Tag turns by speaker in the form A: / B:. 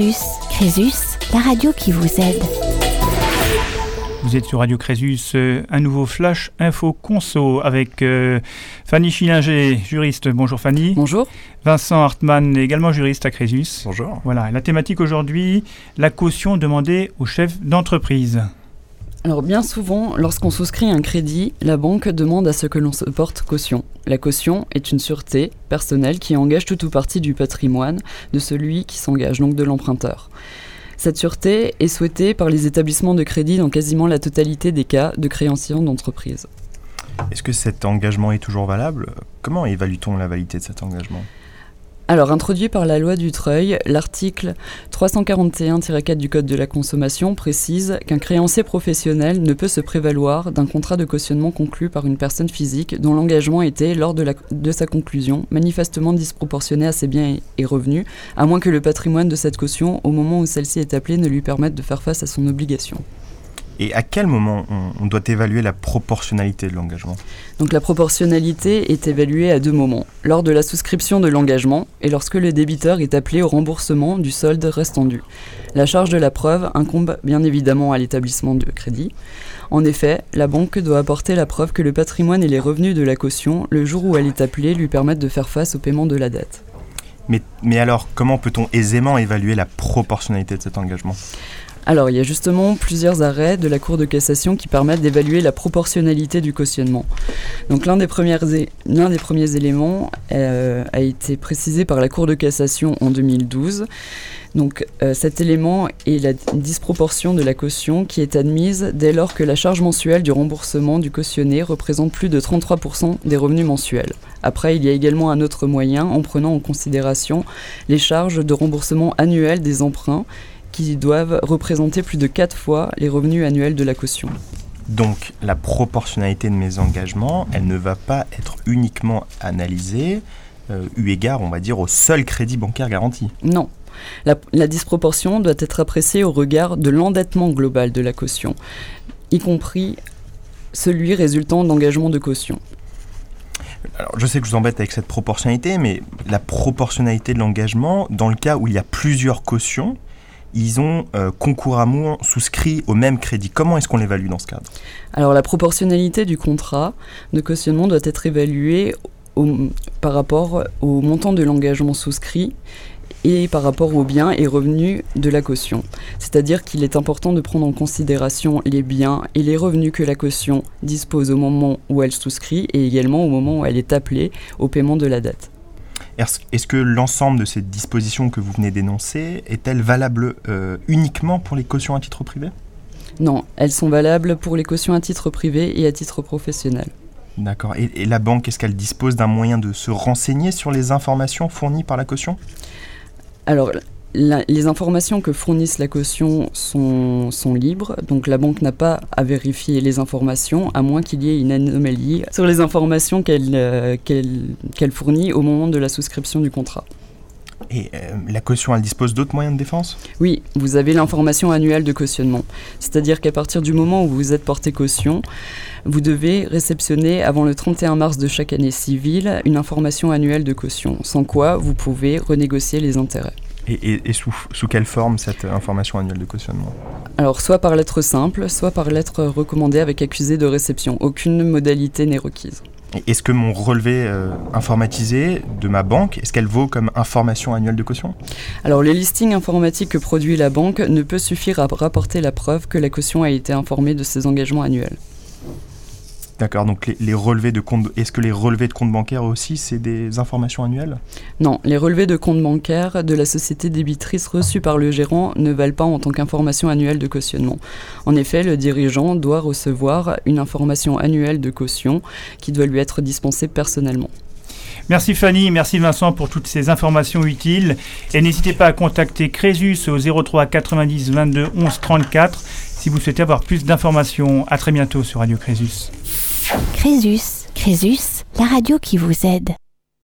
A: Crésus, Crésus, la radio qui vous aide.
B: Vous êtes sur Radio Crésus, euh, un nouveau flash info conso avec euh, Fanny Schillinger, juriste. Bonjour Fanny.
C: Bonjour.
B: Vincent Hartmann, également juriste à Crésus.
D: Bonjour.
B: Voilà, la thématique aujourd'hui, la caution demandée aux chefs d'entreprise.
C: Alors bien souvent, lorsqu'on souscrit un crédit, la banque demande à ce que l'on se porte caution. La caution est une sûreté personnelle qui engage tout ou partie du patrimoine de celui qui s'engage, donc de l'emprunteur. Cette sûreté est souhaitée par les établissements de crédit dans quasiment la totalité des cas de créanciers d'entreprise.
D: Est-ce que cet engagement est toujours valable? Comment évalue-t-on la validité de cet engagement?
C: Alors, introduit par la loi Dutreuil, l'article 341-4 du Code de la consommation précise qu'un créancier professionnel ne peut se prévaloir d'un contrat de cautionnement conclu par une personne physique dont l'engagement était, lors de, sa conclusion, manifestement disproportionné à ses biens et revenus, à moins que le patrimoine de cette caution, au moment où celle-ci est appelée, ne lui permette de faire face à son obligation.
D: Et à quel moment on, doit évaluer la proportionnalité de l'engagement
C: Donc la proportionnalité est évaluée à deux moments. Lors de la souscription de l'engagement et lorsque le débiteur est appelé au remboursement du solde restant dû. La charge de la preuve incombe bien évidemment à l'établissement de crédit. En effet, la banque doit apporter la preuve que le patrimoine et les revenus de la caution, le jour où elle est appelée, lui permettent de faire face au paiement de la dette.
D: Mais, mais alors, comment peut-on aisément évaluer la proportionnalité de cet engagement?
C: Alors, il y a justement plusieurs arrêts de la Cour de cassation qui permettent d'évaluer la proportionnalité du cautionnement. Donc, l'un des, premiers éléments euh, a été précisé par la Cour de cassation en 2012. Donc, euh, cet élément est la disproportion de la caution qui est admise dès lors que la charge mensuelle du remboursement du cautionné représente plus de 33% des revenus mensuels. Après, il y a également un autre moyen en prenant en considération les charges de remboursement annuel des emprunts qui doivent représenter plus de 4 fois les revenus annuels de la caution.
D: Donc la proportionnalité de mes engagements, elle ne va pas être uniquement analysée euh, eu égard, on va dire, au seul crédit bancaire garanti.
C: Non. La, la disproportion doit être appréciée au regard de l'endettement global de la caution, y compris celui résultant d'engagement de caution.
D: Alors, je sais que je vous embête avec cette proportionnalité, mais la proportionnalité de l'engagement, dans le cas où il y a plusieurs cautions, ils ont euh, concouramment souscrit au même crédit. Comment est-ce qu'on l'évalue dans ce cadre?
C: Alors la proportionnalité du contrat de cautionnement doit être évaluée par rapport au montant de l'engagement souscrit et par rapport aux biens et revenus de la caution. C'est-à-dire qu'il est important de prendre en considération les biens et les revenus que la caution dispose au moment où elle souscrit et également au moment où elle est appelée au paiement de la dette.
D: Est-ce que l'ensemble de ces dispositions que vous venez d'énoncer est-elle valable euh, uniquement pour les cautions à titre privé?
C: Non, elles sont valables pour les cautions à titre privé et à titre professionnel.
D: D'accord. Et, et, la banque, est-ce qu'elle dispose d'un moyen de se renseigner sur les informations fournies par la caution?
C: Alors, les informations que fournissent la caution sont, sont libres, donc la banque n'a pas à vérifier les informations, à moins qu'il y ait une anomalie sur les informations qu'elle euh, fournit au moment de la souscription du contrat.
D: Et euh, la caution, elle dispose d'autres moyens de défense?
C: Oui, vous avez l'information annuelle de cautionnement. C'est-à-dire qu'à partir du moment où vous êtes porté caution, vous devez réceptionner avant le 31 mars de chaque année civile une information annuelle de caution, sans quoi vous pouvez renégocier les intérêts.
D: Et, sous, quelle forme cette information annuelle de cautionnement?
C: Alors, soit par lettre simple, soit par lettre recommandée avec accusé de réception. Aucune modalité n'est requise.
D: Est-ce que mon relevé euh, informatisé de ma banque, est-ce qu'elle vaut comme information annuelle de caution?
C: Alors, le listing informatique que produit la banque ne peut suffire à rapporter la preuve que la caution a été informée de ses engagements annuels.
D: D'accord, donc les, relevés de compte, est-ce que les relevés de compte bancaire aussi, c'est des informations annuelles?
C: Non, les relevés de compte bancaire de la société débitrice reçus par le gérant ne valent pas en tant qu'information annuelle de cautionnement. En effet, le dirigeant doit recevoir une information annuelle de caution qui doit lui être dispensée personnellement.
B: Merci Fanny, merci Vincent pour toutes ces informations utiles. Et n'hésitez pas à contacter Crésus au 03 90 22 11 34 si vous souhaitez avoir plus d'informations. À très bientôt sur Radio Crésus.
A: Crésus, Crésus, la radio qui vous aide.